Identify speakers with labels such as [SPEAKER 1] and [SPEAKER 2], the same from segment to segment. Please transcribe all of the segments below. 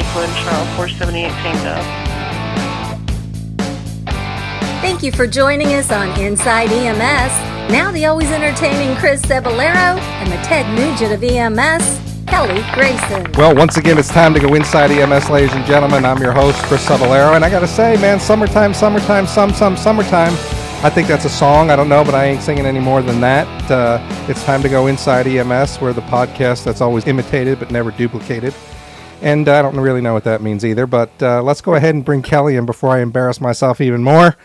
[SPEAKER 1] Lakewood, Charles 478 Tango.
[SPEAKER 2] Thank you for joining us on Inside EMS. Now the always entertaining Chris Cebollero and the Ted Nugent of EMS, Kelly Grayson.
[SPEAKER 3] Well, once again, it's time to go inside EMS, ladies and gentlemen. I'm your host, Chris Cebollero, and I gotta say, man, summertime, summertime, some, some, summertime. I think that's a song. I don't know, but I ain't singing any more than that. Uh, it's time to go inside EMS, where the podcast that's always imitated but never duplicated. And I don't really know what that means either. But uh, let's go ahead and bring Kelly in before I embarrass myself even more.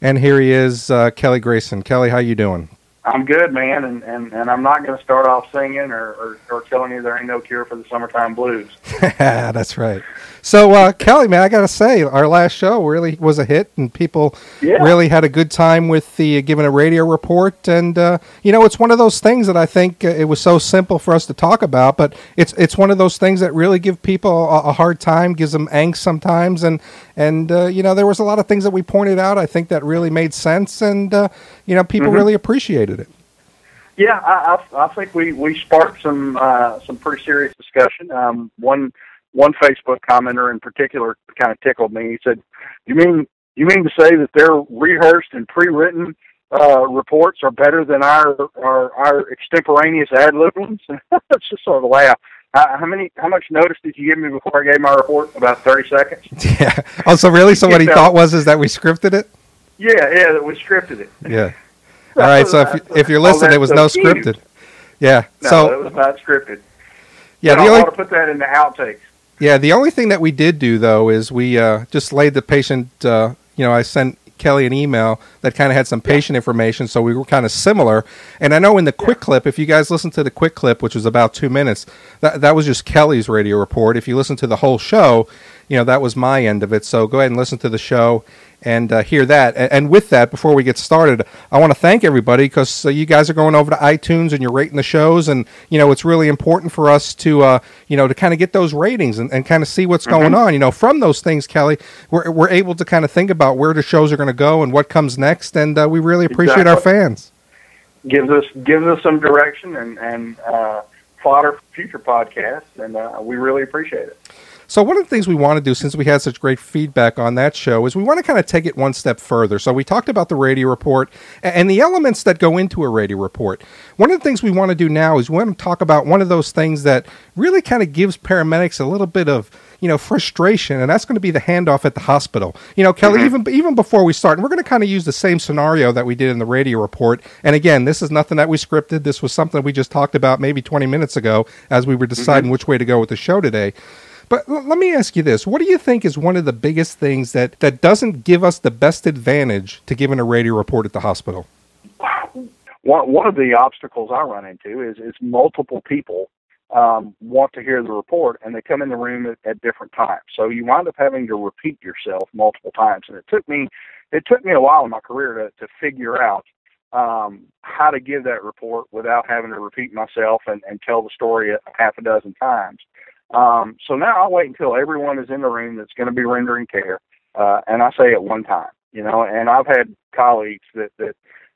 [SPEAKER 3] And here he is, uh, Kelly Grayson. Kelly, how you doing?
[SPEAKER 4] I'm good, man, and, and, and I'm not going to start off singing or, or, or telling you there ain't no cure for the summertime blues.
[SPEAKER 3] That's right. So, uh, Kelly, man, I got to say, our last show really was a hit, and people
[SPEAKER 4] Yeah.
[SPEAKER 3] really had a good time with the uh, giving a radio report. And uh, you know, it's one of those things that I think uh, it was so simple for us to talk about, but it's it's one of those things that really give people a, a hard time, gives them angst sometimes, and and uh, you know, there was a lot of things that we pointed out. I think that really made sense, and uh, you know, people
[SPEAKER 4] Mhm.
[SPEAKER 3] really appreciated it.
[SPEAKER 4] Yeah, I, I, I think we, we sparked some uh, some pretty serious discussion. Um, one one Facebook commenter in particular kind of tickled me. He said, "You mean you mean to say that their rehearsed and pre-written uh, reports are better than our our, our extemporaneous ad lib ones?" It's just sort of a laugh. Uh, how many? How much notice did you give me before I gave my report? About thirty seconds.
[SPEAKER 3] Yeah. Oh, so really? So what he
[SPEAKER 4] Yeah.
[SPEAKER 3] thought was is that we scripted it?
[SPEAKER 4] Yeah, yeah, that we scripted it.
[SPEAKER 3] Yeah. All right. So if, if you're
[SPEAKER 4] Oh,
[SPEAKER 3] listening,
[SPEAKER 4] that's
[SPEAKER 3] it was
[SPEAKER 4] so
[SPEAKER 3] no
[SPEAKER 4] cute.
[SPEAKER 3] scripted. Yeah.
[SPEAKER 4] No,
[SPEAKER 3] so
[SPEAKER 4] it was not scripted.
[SPEAKER 3] yeah, the
[SPEAKER 4] I
[SPEAKER 3] only
[SPEAKER 4] want to put that in the outtakes.
[SPEAKER 3] yeah the only thing that we did do though is we uh, just laid the patient. Uh, you know, I sent Kelly an email that kind of had some patient information, so we were kind of similar. And I know in the quick clip, if you guys listen to the quick clip, which was about two minutes, that that was just Kelly's radio report. If you listen to the whole show, you know that was my end of it. So go ahead and listen to the show and uh, hear that. And, and with that, before we get started, I want to thank everybody because uh, you guys are going over to iTunes and you're rating the shows, and you know it's really important for us to uh, you know to kind of get those ratings and, and kind of see what's going on. You know, from those things, Kelly, we're we're able to kind of think about where the shows are going to go and what comes next, and uh, we really appreciate our fans.
[SPEAKER 4] gives us gives us some direction and and uh, fodder for future podcasts, and uh, we really appreciate it.
[SPEAKER 3] So one of the things we want to do, since we had such great feedback on that show, is we want to kind of take it one step further. So we talked about the radio report and the elements that go into a radio report. One of the things we want to do now is we want to talk about one of those things that really kind of gives paramedics a little bit of you know frustration, and that's going to be the handoff at the hospital. You know, Kelly, mm-hmm. even even before we start, and we're going to kind of use the same scenario that we did in the radio report. And again, this is nothing that we scripted. This was something we just talked about maybe 20 minutes ago as we were mm-hmm. deciding which way to go with the show today. But l- let me ask you this: What do you think is one of the biggest things that that doesn't give us the best advantage to giving a radio report at the hospital?
[SPEAKER 4] One one of the obstacles I run into is is multiple people um, want to hear the report, and they come in the room at, at different times. So you wind up having to repeat yourself multiple times, and it took me it took me a while in my career to to figure out um, how to give that report without having to repeat myself and, and tell the story a half a dozen times. Um, so now I wait until everyone is in the room that's going to be rendering care, uh, and I say it one time. You know, and I've had colleagues that that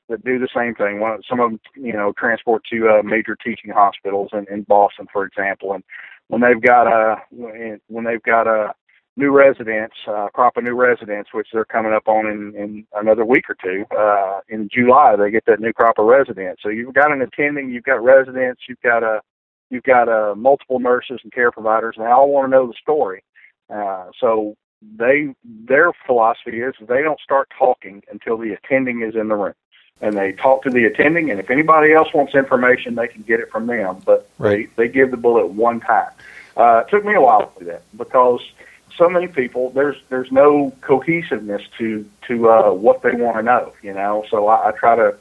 [SPEAKER 4] that do the same thing. One, some of them, you know, transport to uh, major teaching hospitals in, in Boston, for example, and when they've got a when when they've got a new residents, uh, crop of new residents, which they're coming up on in, in another week or two. Uh, in July, they get that new crop of residents. So you've got an attending, you've got residents, you've got a you've got uh, multiple nurses and care providers, and they all want to know the story. Uh, so they their philosophy is they don't start talking until the attending is in the room, and they talk to the attending, and if anybody else wants information, they can get it from them. But
[SPEAKER 3] Right.
[SPEAKER 4] they they give the bullet one time. Uh, it took me a while to do that because so many people there's there's no cohesiveness to to uh, what they want to know. You know, so I, I try to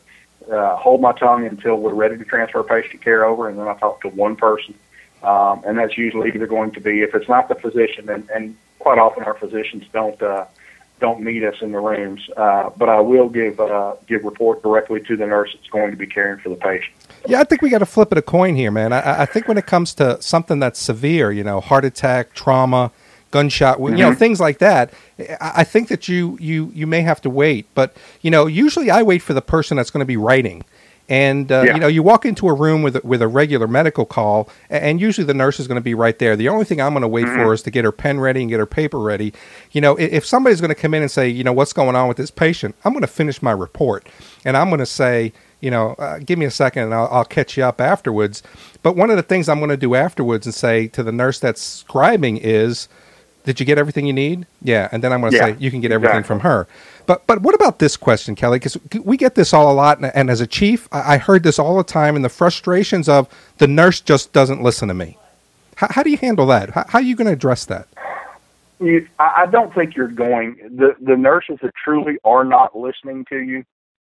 [SPEAKER 4] uh, hold my tongue until we're ready to transfer patient care over, and then I talk to one person, um, and that's usually either going to be if it's not the physician, and, and quite often our physicians don't uh, don't meet us in the rooms, uh, but I will give uh, give report directly to the nurse that's going to be caring for the patient.
[SPEAKER 3] Yeah, I think we got to flip it a coin here, man. I, I think when it comes to something that's severe, you know, heart attack, trauma, gunshot, you know,
[SPEAKER 4] Mhm.
[SPEAKER 3] things like that, I, think that you you you may have to wait. But you know, usually I wait for the person that's going to be writing. And uh,
[SPEAKER 4] Yeah.
[SPEAKER 3] you know, you walk into a room with a, with a regular medical call, and usually the nurse is going to be right there. The only thing I'm going to wait
[SPEAKER 4] Mm-hmm.
[SPEAKER 3] for is to get her pen ready and get her paper ready. You know, if somebody's going to come in and say, you know, what's going on with this patient, I'm going to finish my report, and I'm going to say, you know, uh, give me a second, and I'll, I'll catch you up afterwards. But one of the things I'm going to do afterwards and say to the nurse that's scribing is, did you get everything you need? Yeah, and then I'm going to
[SPEAKER 4] Yeah,
[SPEAKER 3] say you can get everything
[SPEAKER 4] exactly.
[SPEAKER 3] from her. But but what about this question, Kelly? Because we get this all a lot, and, and as a chief, I, I heard this all the time, and the frustrations of the nurse just doesn't listen to me. How, how do you handle that? How, how are you going to address that?
[SPEAKER 4] you, I I don't think you're going. The the nurses that truly are not listening to you,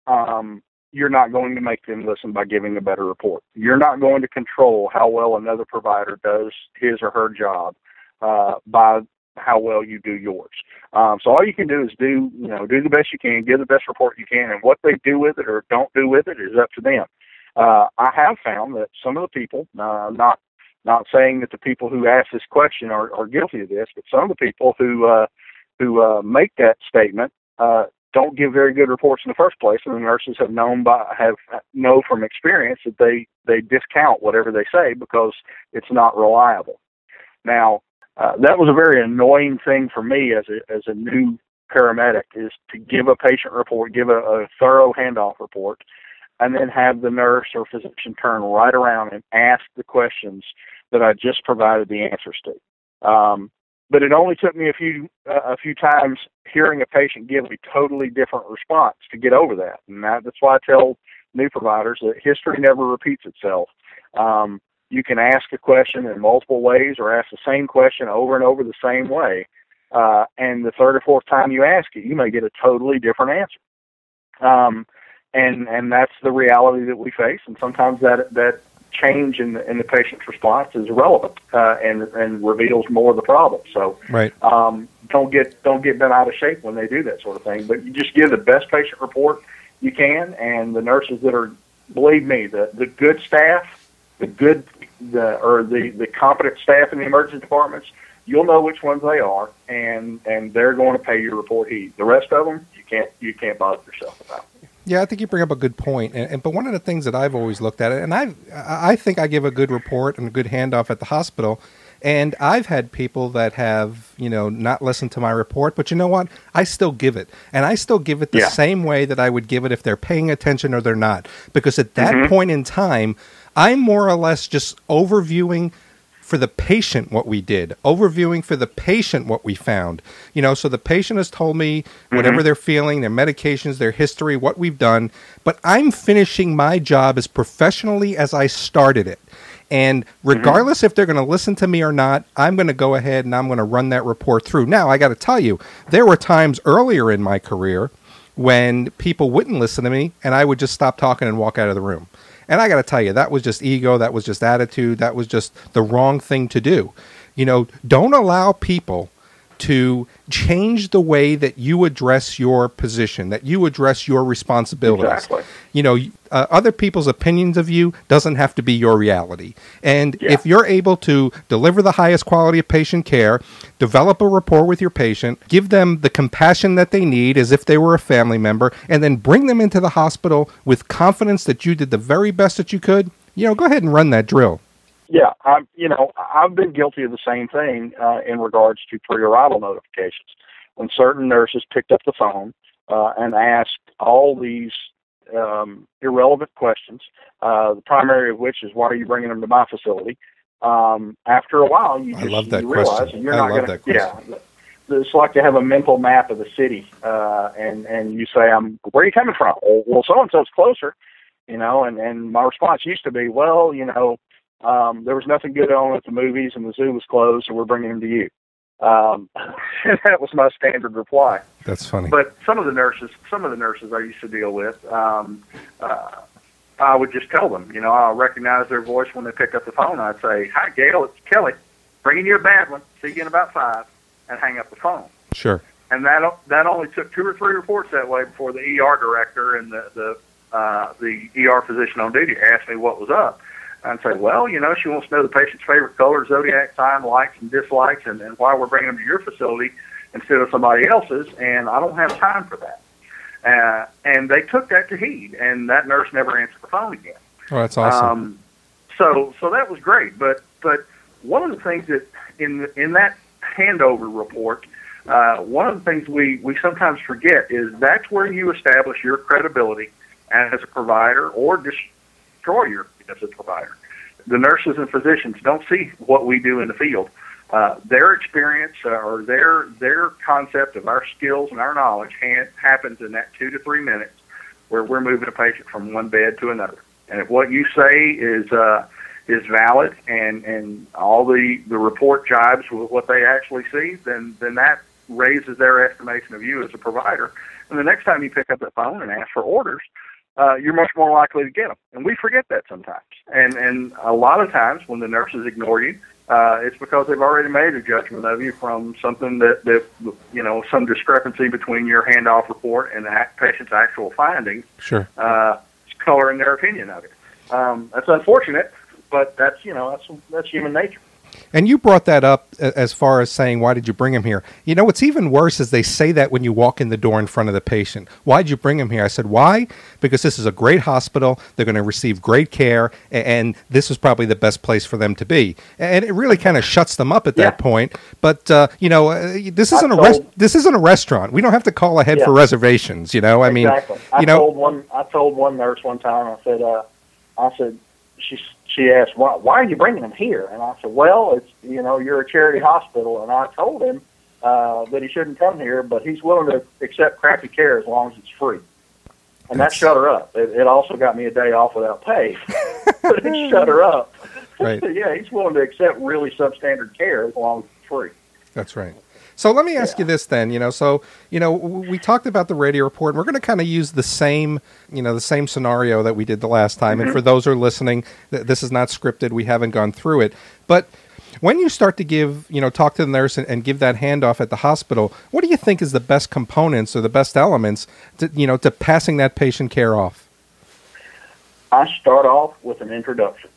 [SPEAKER 4] um, you're not going to make them listen by giving a better report. You're not going to control how well another provider does his or her job uh, by how well you do yours. Um, so all you can do is do you know do the best you can, give the best report you can, and what they do with it or don't do with it is up to them. Uh, I have found that some of the people, uh, not not saying that the people who ask this question are, are guilty of this, but some of the people who uh, who uh, make that statement uh, don't give very good reports in the first place, and the nurses have known by have know from experience that they they discount whatever they say because it's not reliable. Now, uh, that was a very annoying thing for me as a as a new paramedic is to give a patient report, give a, a thorough handoff report, and then have the nurse or physician turn right around and ask the questions that I just provided the answers to. Um, but it only took me a few uh, a few times hearing a patient give a totally different response to get over that, and that, that's why I tell new providers that history never repeats itself. Um, you can ask a question in multiple ways, or ask the same question over and over the same way, uh, and the third or fourth time you ask it, you may get a totally different answer. Um, and and that's the reality that we face, and sometimes that that change in the, in the patient's response is relevant uh, and and reveals more of the problem. So
[SPEAKER 3] Right.
[SPEAKER 4] um, don't get don't get bent out of shape when they do that sort of thing. But you just give the best patient report you can, and the nurses that are, believe me, the the good staff, the good the or the the competent staff in the emergency departments, you'll know which ones they are, and and they're going to pay your report heed. The rest of them, you can't you can't bother yourself about.
[SPEAKER 3] Yeah, I think you bring up a good point. And, and but one of the things that I've always looked at, and I I think I give a good report and a good handoff at the hospital. And I've had people that have, you know, not listened to my report, but you know what? I still give it. And I still give it the
[SPEAKER 4] Yeah.
[SPEAKER 3] same way that I would give it if they're paying attention or they're not. Because at that mm-hmm. point in time, I'm more or less just overviewing for the patient what we did, overviewing for the patient what we found. You know, so the patient has told me whatever mm-hmm. they're feeling, their medications, their history, what we've done, but I'm finishing my job as professionally as I started it. And mm-hmm. regardless if they're going to listen to me or not, I'm going to go ahead and I'm going to run that report through. Now, I got to tell you, there were times earlier in my career when people wouldn't listen to me and I would just stop talking and walk out of the room. And I got to tell you, that was just ego, that was just attitude, that was just the wrong thing to do. You know, don't allow people to change the way that you address your position, that you address your responsibilities.
[SPEAKER 4] Exactly.
[SPEAKER 3] You know, uh, other people's opinions of you doesn't have to be your reality. And
[SPEAKER 4] Yeah.
[SPEAKER 3] if you're able to deliver the highest quality of patient care, develop a rapport with your patient, give them the compassion that they need as if they were a family member, and then bring them into the hospital with confidence that you did the very best that you could, you know, go ahead and run that drill.
[SPEAKER 4] Yeah, I'm. You know, I've been guilty of the same thing uh, in regards to pre-arrival notifications. When certain nurses picked up the phone uh, and asked all these um, irrelevant questions, uh, the primary of which is, "Why are you bringing them to my facility?" Um, after a while, you
[SPEAKER 3] I
[SPEAKER 4] just
[SPEAKER 3] love that
[SPEAKER 4] you realize
[SPEAKER 3] question.
[SPEAKER 4] you're
[SPEAKER 3] I
[SPEAKER 4] not
[SPEAKER 3] love
[SPEAKER 4] going
[SPEAKER 3] that
[SPEAKER 4] to. Yeah, it's like to have a mental map of the city, uh, and and you say, "I'm where are you coming from?" Well, well so and so's closer, you know, and and my response used to be, "Well, you know." Um, there was nothing good on at the movies and the zoo was closed, so we're bringing him to you. Um, that was my standard reply.
[SPEAKER 3] That's funny.
[SPEAKER 4] But some of the nurses, some of the nurses I used to deal with, um, uh, I would just tell them, you know, I'll recognize their voice when they pick up the phone. I'd say, "Hi, Gail, it's Kelly, bringing you a bad one. See you in about five, and hang up the phone.
[SPEAKER 3] sure.
[SPEAKER 4] And that that only took two or three reports that way before the ER director and the the uh, the ER physician on duty asked me what was up. I'd say, well, you know, she wants to know the patient's favorite color, zodiac sign, likes and dislikes, and, and why we're bringing them to your facility instead of somebody else's, and I don't have time for that. Uh, and they took that to heed, and that nurse never answered the phone again.
[SPEAKER 3] Oh, that's awesome.
[SPEAKER 4] Um, so so that was great. But but one of the things that in in that handover report, uh, one of the things we we sometimes forget is that's where you establish your credibility as a provider or destroy your as a provider. The nurses and physicians don't see what we do in the field. Uh, their experience uh, or their their concept of our skills and our knowledge ha- happens in that two to three minutes where we're moving a patient from one bed to another. And if what you say is uh, is valid and and all the the report jibes with what they actually see, then then that raises their estimation of you as a provider. And the next time you pick up the phone and ask for orders, uh, you're much more likely to get them. And we forget that sometimes. And and a lot of times when the nurses ignore you, uh, it's because they've already made a judgment of you from something that that you know some discrepancy between your handoff report and the patient's actual findings.
[SPEAKER 3] Sure.
[SPEAKER 4] Uh, coloring their opinion of it. Um, that's unfortunate, but that's you know that's that's human nature.
[SPEAKER 3] And you brought that up as far as saying, why did you bring him here? You know, what's even worse is they say that when you walk in the door in front of the patient. Why did you bring him here? I said, why? Because this is a great hospital. They're going to receive great care, and this is probably the best place for them to be. And it really kind of shuts them up at that yeah. point. But uh, you know, uh, this isn't a res- this isn't a restaurant. We don't have to call ahead yeah. for reservations. You know, I
[SPEAKER 4] exactly.
[SPEAKER 3] mean, you I know,
[SPEAKER 4] told one I told one nurse one time. I said, uh, I said, she's she asked, why, why are you bringing him here? And I said, well, it's, you know, you're a charity hospital. And I told him uh, that he shouldn't come here, but he's willing to accept crappy care as long as it's free. And that shut her up. It, it also got me a day off without pay, but it shut her up.
[SPEAKER 3] Right.
[SPEAKER 4] yeah, he's willing to accept really substandard care as long as it's free.
[SPEAKER 3] That's right. So let me ask yeah. you this then, you know, so, you know, we talked about the radio report and we're going to kind of use the same, you know, the same scenario that we did the last time. Mm-hmm. And for those who are listening, th- this is not scripted. We haven't gone through it. But when you start to give, you know, talk to the nurse and, and, give that handoff at the hospital, what do you think is the best components or the best elements to, you know, to passing that patient care off?
[SPEAKER 4] I start off with an introduction.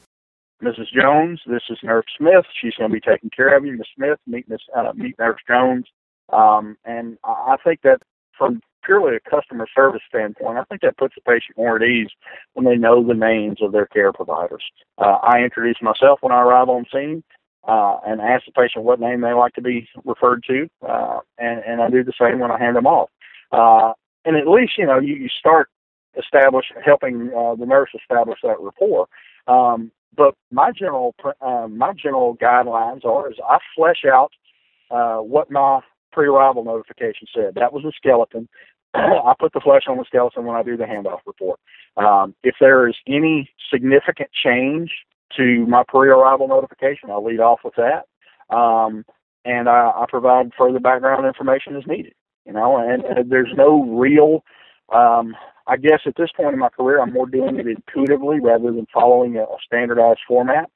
[SPEAKER 4] Mrs. Jones, this is Nurse Smith. She's going to be taking care of you. Miss Smith, meet Miss uh, meet Nurse Jones. Um, and I think that from purely a customer service standpoint, I think that puts the patient more at ease when they know the names of their care providers. Uh, I introduce myself when I arrive on scene uh, and ask the patient what name they like to be referred to, uh, and, and I do the same when I hand them off. Uh, and at least you know you, you start establish helping uh, the nurse establish that rapport. Um, but my general uh, my general guidelines are is I flesh out uh, what my pre-arrival notification said. That was a skeleton. I put the flesh on the skeleton when I do the handoff report. Um, if there is any significant change to my pre-arrival notification, I'll lead off with that, um, and I, I provide further background information as needed. You know, and, and there's no real um, I guess at this point in my career, I'm more doing it intuitively rather than following a, standardized format.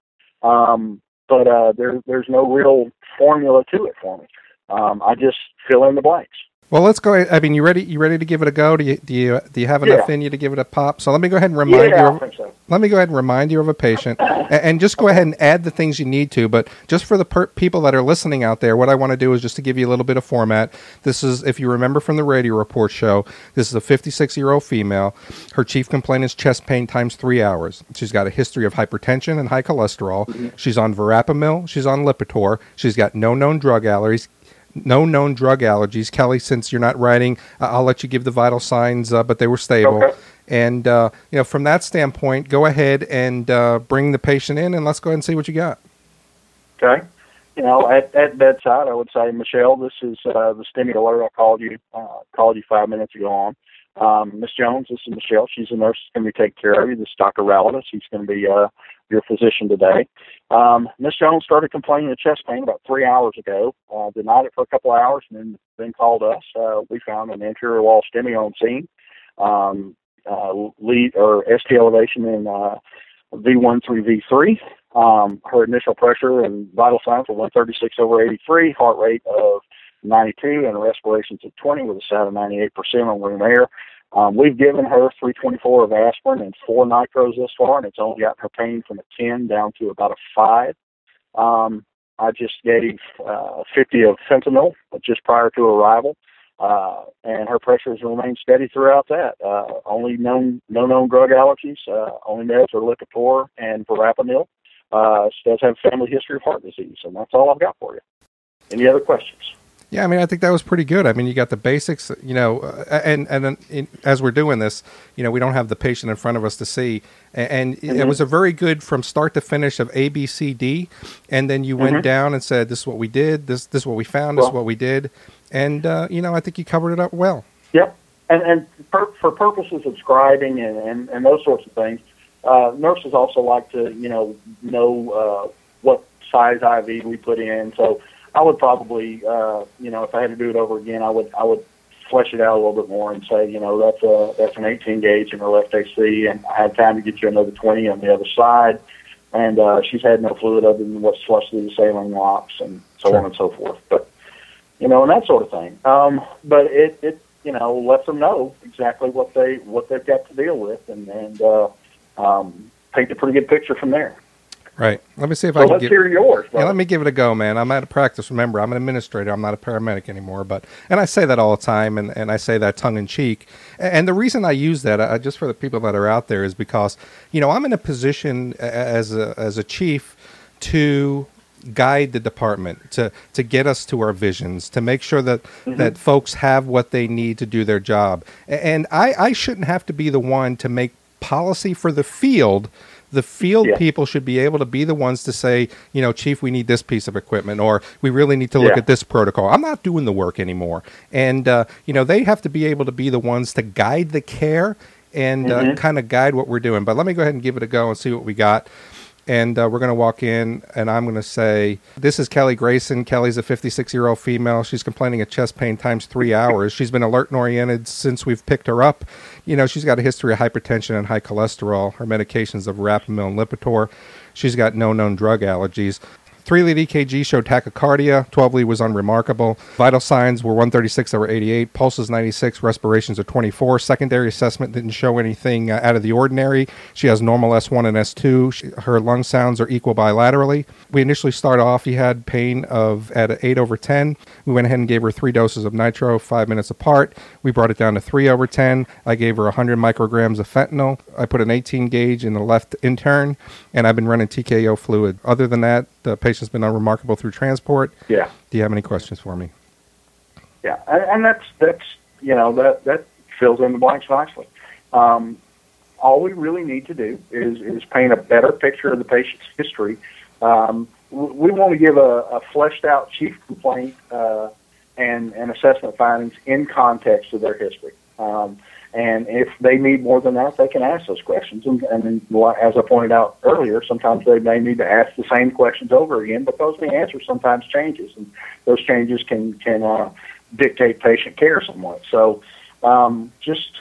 [SPEAKER 4] Um, but uh, there, there's no real formula to it for me. Um, I just fill in the blanks.
[SPEAKER 3] Well, let's go. I mean, you ready? You ready to give it a go? Do you do you do you have enough yeah. in you to give it a pop? So let me go ahead and remind
[SPEAKER 4] yeah,
[SPEAKER 3] you.
[SPEAKER 4] Of, so.
[SPEAKER 3] Let me go ahead and remind you of a patient, and, and, just go ahead and add the things you need to. But just for the per- people that are listening out there, what I want to do is just to give you a little bit of format. This is, if you remember from the radio report show, this is a 56 year old female. Her chief complaint is chest pain times three hours. She's got a history of hypertension and high cholesterol. Mm-hmm. She's on verapamil. She's on Lipitor. She's got no known drug allergies no known drug allergies. Kelly, since you're not writing, uh, I'll let you give the vital signs, uh, but they were stable.
[SPEAKER 4] Okay.
[SPEAKER 3] And uh, you know, from that standpoint, go ahead and uh, bring the patient in, and let's go ahead and see what you got.
[SPEAKER 4] Okay. You know, at, at bedside, I would say, Michelle, this is uh, the stimulator I called you uh, called you five minutes ago on. Um, Miss Jones, this is Michelle. She's a nurse going to be taking care of you. This is Dr. Relatus. He's going to be uh, your physician today. Um, Miss Jones started complaining of chest pain about three hours ago. Uh, denied it for a couple of hours, and then then called us. Uh, we found an anterior wall STEMI on scene, um, uh, lead or ST elevation in uh, V1 through V3. Um, her initial pressure and vital signs were 136 over 83, heart rate of 92, and respirations at 20 with a SAT of 98% on room air. Um, we've given her 324 of aspirin and four nitros this far, and it's only gotten her pain from a 10 down to about a 5. Um, I just gave uh, 50 of fentanyl just prior to arrival. uh, and her pressure has remained steady throughout that. Uh, only known no known drug allergies. Uh, only meds are Lipitor and Verapamil. Uh, she does have a family history of heart disease, and that's all I've got for you. Any other questions?
[SPEAKER 3] Yeah, I mean, I think that was pretty good. I mean, you got the basics, you know, uh, and and then in, as we're doing this, you know, we don't have the patient in front of us to see, and, and mm-hmm. it was a very good from start to finish of A, B, C, D, and then you mm-hmm. went down and said, "This is what we did. This this is what we found. Well, this is what we did," and uh, you know, I think you covered it up well.
[SPEAKER 4] Yep, and and for, for purposes of scribing and, and and those sorts of things, uh, nurses also like to you know know uh, what size IV we put in, so I would probably, uh, you know, if I had to do it over again, I would I would flesh it out a little bit more and say, you know, that's a that's an 18 gauge in her left AC, and I had time to get you another 20 on the other side, and uh, she's had no fluid other than what's flushed through the saline locks and so sure. on and so forth. But you know, and that sort of thing. Um, but it it you know lets them know exactly what they what they've got to deal with, and and uh, um, paint a pretty good picture from there.
[SPEAKER 3] Right. Let me see if
[SPEAKER 4] so
[SPEAKER 3] I can
[SPEAKER 4] let's
[SPEAKER 3] give,
[SPEAKER 4] hear yours.
[SPEAKER 3] Yeah, let me give it a go, man. I'm out of practice. Remember, I'm an administrator. I'm not a paramedic anymore. But and I say that all the time, and, and I say that tongue in cheek. And the reason I use that, uh, just for the people that are out there, is because you know I'm in a position as a as a chief to guide the department to to get us to our visions to make sure that mm-hmm. that folks have what they need to do their job and I, I shouldn't have to be the one to make policy for the field the field yeah. people should be able to be the ones to say, you know, chief, we need this piece of equipment, or we really need to look yeah. at this protocol. I'm not doing the work anymore, and uh, you know, they have to be able to be the ones to guide the care and uh, mm-hmm. uh, kind of guide what we're doing. But let me go ahead and give it a go and see what we got and uh, we're going to walk in and i'm going to say this is kelly grayson. Kelly's a 56 year old female. She's complaining of chest pain times three hours. She's been alert and oriented since we've picked her up. You know she's got a history of hypertension and high cholesterol. Her medications of verapamil and lipitor. She's got no known drug allergies Three lead EKG showed tachycardia. 12 lead was unremarkable. Vital signs were 136 over 88. Pulses 96. Respirations are 24. Secondary assessment didn't show anything uh, out of the ordinary. She has normal S1 and S2. She, her lung sounds are equal bilaterally. We initially started off, he had pain of at 8 over 10. We went ahead and gave her three doses of nitro, five minutes apart. We brought it down to 3 over 10. I gave her 100 micrograms of fentanyl. I put an 18 gauge in the left intern, and I've been running TKO fluid. Other than that, the patient's been unremarkable through transport.
[SPEAKER 4] Yeah.
[SPEAKER 3] Do you have any questions for me?
[SPEAKER 4] Yeah, and, and that's that's you know that that fills in the blanks nicely. Um, all we really need to do is is paint a better picture of the patient's history. Um, we want to give a, a fleshed out chief complaint uh, and and assessment findings in context of their history. Um, and if they need more than that, they can ask those questions. And, and as I pointed out earlier, sometimes they may need to ask the same questions over again because the answer sometimes changes, and those changes can can uh, dictate patient care somewhat. So um, just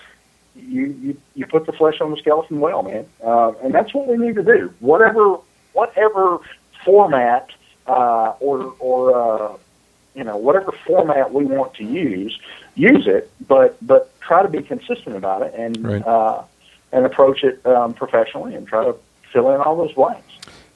[SPEAKER 4] you, you you put the flesh on the skeleton well, man, uh, and that's what we need to do. Whatever whatever format uh, or or uh, you know whatever format we want to use, use it, but but try to be consistent about it and right. uh, and approach it um, professionally and try to fill in all those blanks.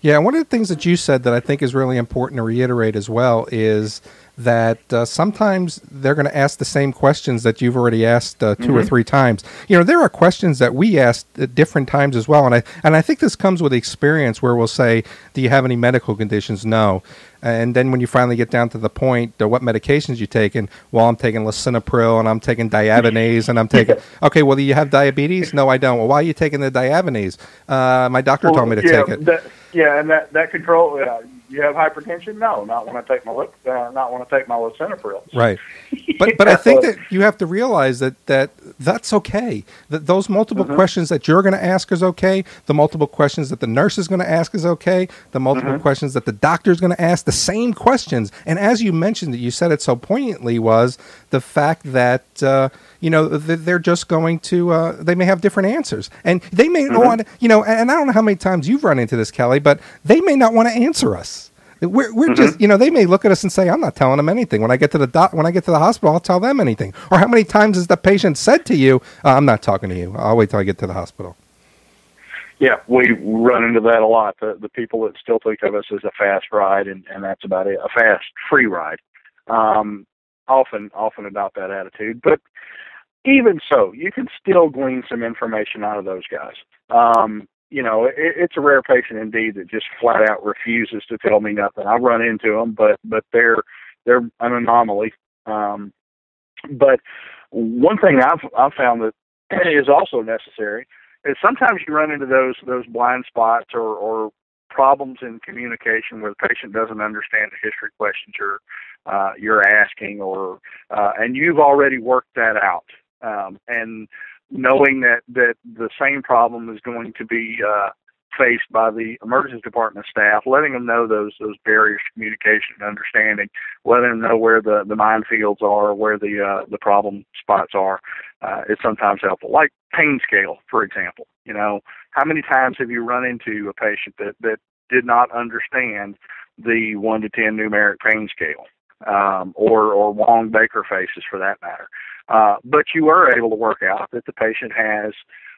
[SPEAKER 3] Yeah, one of the things that you said that I think is really important to reiterate as well is that uh, sometimes they're going to ask the same questions that you've already asked uh, 2 mm-hmm. or three times. You know, there are questions that we asked at different times as well, and I and I think this comes with experience where we'll say, "Do you have any medical conditions?" No. And then when you finally get down to the point, uh, what medications you're taking? Well, I'm taking lisinopril and I'm taking Diabinese and I'm taking. Okay, well, do you have diabetes? No, I don't. Well, why are you taking the Diabinese? Uh, my doctor well, told me to
[SPEAKER 4] yeah,
[SPEAKER 3] take it.
[SPEAKER 4] That, yeah, and that that control. Uh, you have hypertension? No, not when I take my uh, not when I take my lisinopril.
[SPEAKER 3] Right, but but I think that you have to realize that that that's okay. That those multiple mm-hmm. questions that you're going to ask is okay. The multiple questions that the nurse is going to ask is okay. The multiple mm-hmm. questions that the doctor is going to ask, the same questions. And as you mentioned, that you said it so poignantly was the fact that. Uh, you know they're just going to uh, they may have different answers and they may mm-hmm. not want you know and i don't know how many times you've run into this kelly but they may not want to answer us we're, we're mm-hmm. just you know they may look at us and say i'm not telling them anything when i get to the doc when i get to the hospital i'll tell them anything or how many times has the patient said to you uh, i'm not talking to you i'll wait till i get to the hospital
[SPEAKER 4] yeah, we run into that a lot. The the people that still think of us as a fast ride, and, and that's about it, a fast free ride. Um, often often adopt that attitude. But even so, you can still glean some information out of those guys. Um, you know, it, it's a rare patient indeed that just flat out refuses to tell me nothing. I run into them, but but they're they're an anomaly. Um, but one thing I've I've found that is also necessary is sometimes you run into those those blind spots or or problems in communication where the patient doesn't understand the history questions you're uh, you're asking, or uh, and you've already worked that out, um, and knowing that that the same problem is going to be uh, faced by the emergency department staff, letting them know those those barriers to communication and understanding, letting them know where the the minefields are, where the uh, the problem spots are, uh, is sometimes helpful. Like pain scale, for example. You know, how many times have you run into a patient that that did not understand the one to ten numeric pain scale, um, or or Wong Baker faces for that matter? Uh, but you were able to work out that the patient has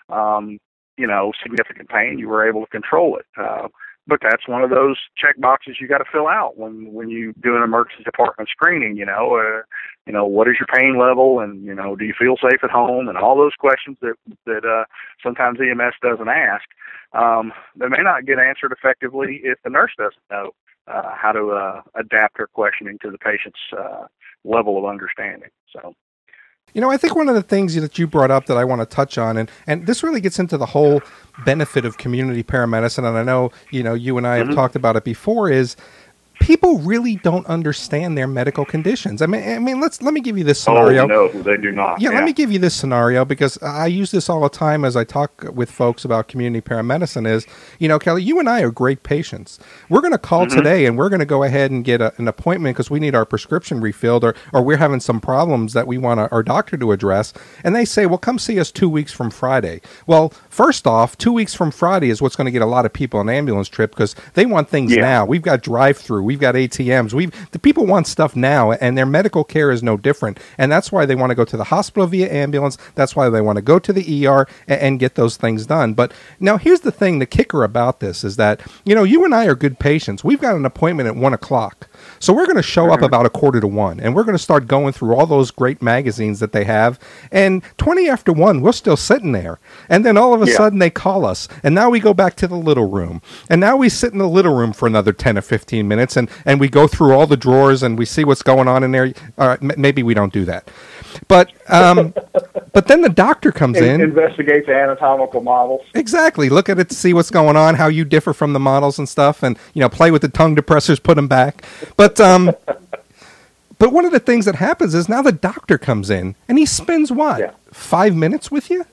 [SPEAKER 4] um, you know, significant pain, you were able to control it. Uh, but that's one of those check boxes you got to fill out when when you do an emergency department screening. You know, uh, you know what is your pain level, and you know, do you feel safe at home, and all those questions that that uh, sometimes EMS doesn't ask. Um, they may not get answered effectively if the nurse doesn't know uh, how to uh, adapt her questioning to the patient's uh, level of understanding. So.
[SPEAKER 3] You know, I think one of the things that you brought up that I want to touch on, and, and this really gets into the whole benefit of community paramedicine, and I know, you know, you and I have mm-hmm. talked about it before, is people really don't understand their medical conditions. I mean, I mean, let's let me give you this scenario.
[SPEAKER 4] Oh no, they do not.
[SPEAKER 3] Yeah, yeah, let me give you this scenario because I use this all the time as I talk with folks about community paramedicine. Is you know, Kelly, you and I are great patients. We're going to call mm-hmm. today and we're going to go ahead and get a, an appointment because we need our prescription refilled or or we're having some problems that we want our doctor to address. And they say, well, come see us two weeks from Friday. Well, first off, two weeks from Friday is what's going to get a lot of people an ambulance trip because they want things yeah. now. We've got drive through we've got ATMs. We've the people want stuff now, and their medical care is no different. And that's why they want to go to the hospital via ambulance. That's why they want to go to the ER and, and get those things done. But now here's the thing: the kicker about this is that you know you and I are good patients. We've got an appointment at one o'clock. So we're going to show up about a quarter to one, and we're going to start going through all those great magazines that they have. And twenty after one, we're still sitting there, and then all of a yeah. sudden they call us, and now we go back to the little room, and now we sit in the little room for another ten or fifteen minutes, and and we go through all the drawers and we see what's going on in there. All right, m- maybe we don't do that, but um, but then the doctor comes in,
[SPEAKER 4] investigates anatomical models.
[SPEAKER 3] Exactly, look at it to see what's going on, how you differ from the models and stuff, and you know, play with the tongue depressors, put them back. But um, but one of the things that happens is now the doctor comes in and he spends what yeah. five minutes with you.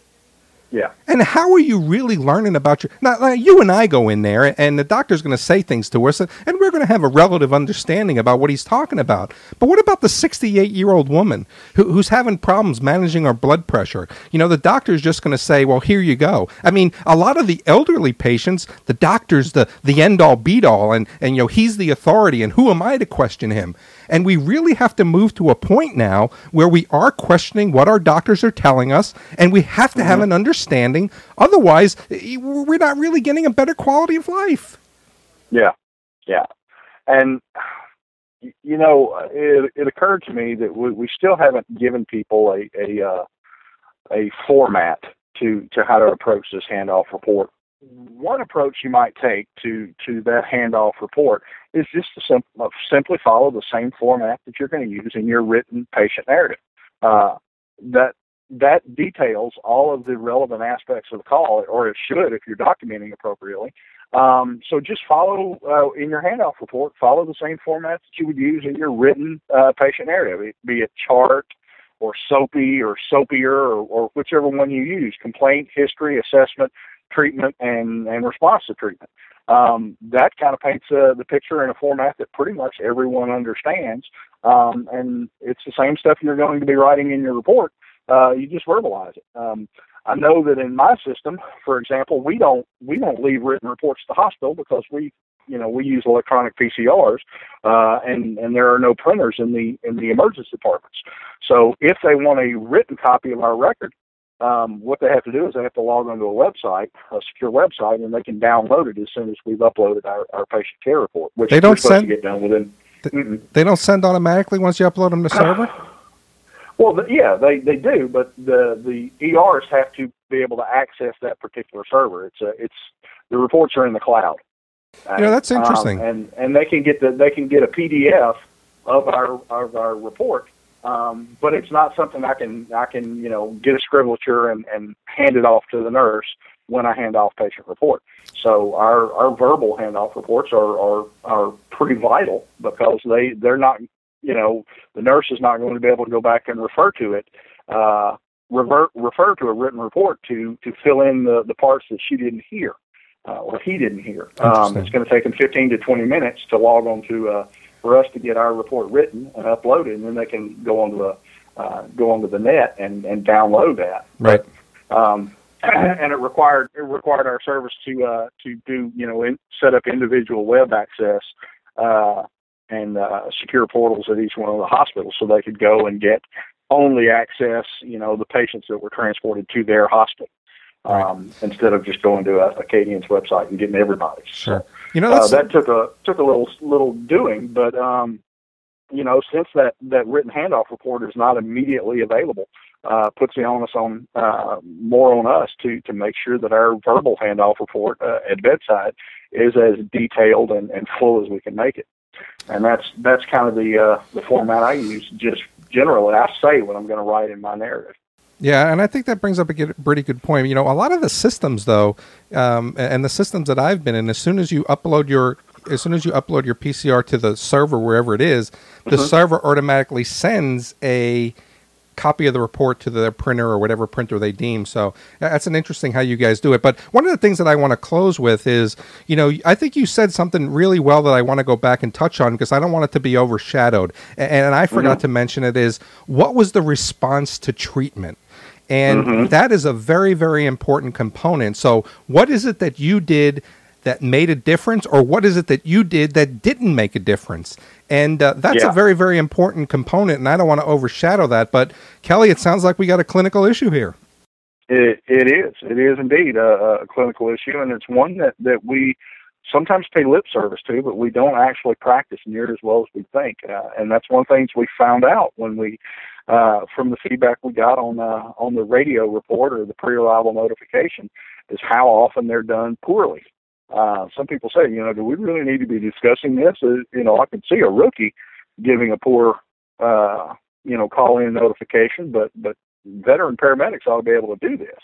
[SPEAKER 4] Yeah.
[SPEAKER 3] And how are you really learning about your? Like you and I go in there, and the doctor's going to say things to us, and we're going to have a relative understanding about what he's talking about. But what about the 68 year old woman who, who's having problems managing her blood pressure? You know, the doctor's just going to say, "Well, here you go." I mean, a lot of the elderly patients, the doctor's the the end all beat all, and and you know he's the authority, and who am I to question him? And we really have to move to a point now where we are questioning what our doctors are telling us, and we have to mm-hmm. have an understanding. Otherwise, we're not really getting a better quality of life.
[SPEAKER 4] Yeah, yeah. And, you know, it, it occurred to me that we, we still haven't given people a, a, uh, a format to, to how to approach this handoff report one approach you might take to to that handoff report is just to sim- uh, simply follow the same format that you're going to use in your written patient narrative. Uh, that that details all of the relevant aspects of the call, or it should if you're documenting appropriately. Um, so just follow uh, in your handoff report, follow the same format that you would use in your written uh, patient narrative, be it chart or SOAPIE or SOAPier or, or whichever one you use, complaint, history, assessment, treatment and, and response to treatment. Um, that kind of paints uh, the picture in a format that pretty much everyone understands. Um, and it's the same stuff you're going to be writing in your report. Uh, you just verbalize it. Um, I know that in my system, for example, we don't we don't leave written reports to the hospital because we you know we use electronic PCRs, uh, and and there are no printers in the in the emergency departments. So if they want a written copy of our record, um, what they have to do is they have to log onto a website, a secure website, and they can download it as soon as we've uploaded our, our patient care report, which
[SPEAKER 3] they don't send
[SPEAKER 4] get done within.
[SPEAKER 3] They don't send automatically once you upload them to server.
[SPEAKER 4] Well, the, yeah, they they do, but the the ERs have to be able to access that particular server. It's a it's the reports are in the cloud.
[SPEAKER 3] You know, that's
[SPEAKER 4] Um,
[SPEAKER 3] interesting.
[SPEAKER 4] and and they can get the they can get a PDF of our of our report, um, but it's not something I can I can you know get a scrivenature and and hand it off to the nurse when I hand off patient report. So our our verbal handoff reports are are are pretty vital because they they're not you know the nurse is not going to be able to go back and refer to it. Uh, revert refer to a written report to to fill in the the parts that she didn't hear uh, or he didn't hear. Um, it's going to take them 15 to 20 minutes to log on to uh, for us to get our report written and uploaded, and then they can go onto the uh, go onto the net and, and download that.
[SPEAKER 3] Right.
[SPEAKER 4] Um, and it required it required our service to uh, to do you know in, set up individual web access uh, and uh, secure portals at each one of the hospitals so they could go and get only access you know the patients that were transported to their hospital um, instead of just going to a Acadian's website and getting everybody.
[SPEAKER 3] Sure. You know,
[SPEAKER 4] Uh, that took a took a little little doing, but um, you know, since that that written handoff report is not immediately available, uh, puts the onus on uh, more on us to to make sure that our verbal handoff report uh, at bedside is as detailed and, and full as we can make it. And that's that's kind of the uh, the format I use. Just generally, I say what I'm going to write in my narrative.
[SPEAKER 3] Yeah, and I think that brings up a good, pretty good point. You know, a lot of the systems, though, um, and the systems that I've been in, as soon as you upload your, as soon as you upload your PCR to the server wherever it is, the server automatically sends a copy of the report to their printer or whatever printer they deem. So that's an interesting how you guys do it. But one of the things that I want to close with is, you know, I think you said something really well that I want to go back and touch on because I don't want it to be overshadowed. And, and I forgot mm-hmm. to mention it is what was the response to treatment? And mm-hmm. that is a very, very important component. So, what is it that you did that made a difference, or what is it that you did that didn't make a difference? And uh, that's
[SPEAKER 4] Yeah.
[SPEAKER 3] a very, very important component. And I don't want to overshadow that. But, Kelly, it sounds like we got a clinical issue here.
[SPEAKER 4] It, it is. It is indeed a, a clinical issue, and it's one that, that we sometimes pay lip service to, but we don't actually practice near as well as we think. Uh, and that's one of the things we found out when we, uh, from the feedback we got on uh, on the radio report or the pre-arrival notification, is how often they're done poorly. Uh, some people say, you know, do we really need to be discussing this? Uh, you know, I can see a rookie giving a poor, uh, you know, call-in notification, but but veteran paramedics ought to be able to do this.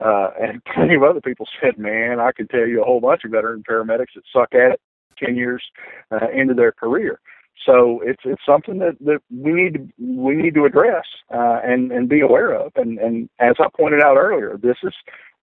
[SPEAKER 4] Uh, and plenty of other people said, man, I could tell you a whole bunch of veteran paramedics that suck at it 10 years uh, into their career. So it's it's something that, that we need to we need to address uh, and and be aware of. And and as I pointed out earlier, this is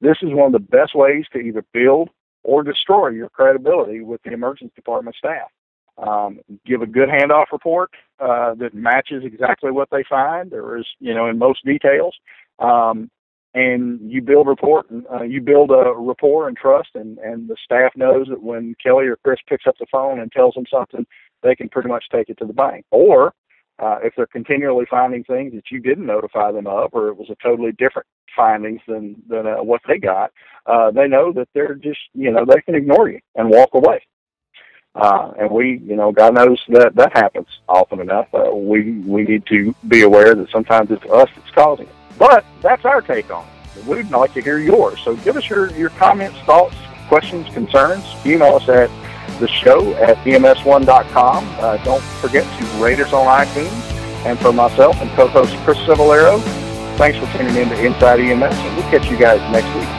[SPEAKER 4] this is one of the best ways to either build or destroy your credibility with the emergency department staff. Um, give a good handoff report uh, that matches exactly what they find, or is you know in most details, um, and you build report, uh, you build a rapport and trust, and and the staff knows that when Kelly or Chris picks up the phone and tells them something, they can pretty much take it to the bank. Or uh, if they're continually finding things that you didn't notify them of, or it was a totally different findings than than uh, what they got, uh, they know that they're just you know they can ignore you and walk away. Uh, and we, you know, God knows that that happens often enough. Uh, we we need to be aware that sometimes it's us that's causing it. But that's our take on it. We'd like to hear yours. So give us your, your comments, thoughts, questions, concerns. Email us at the show at ems1.com. Uh, don't forget to rate us on iTunes. And for myself and co-host Chris Cebollero, thanks for tuning in to Inside EMS, and we'll catch you guys next week.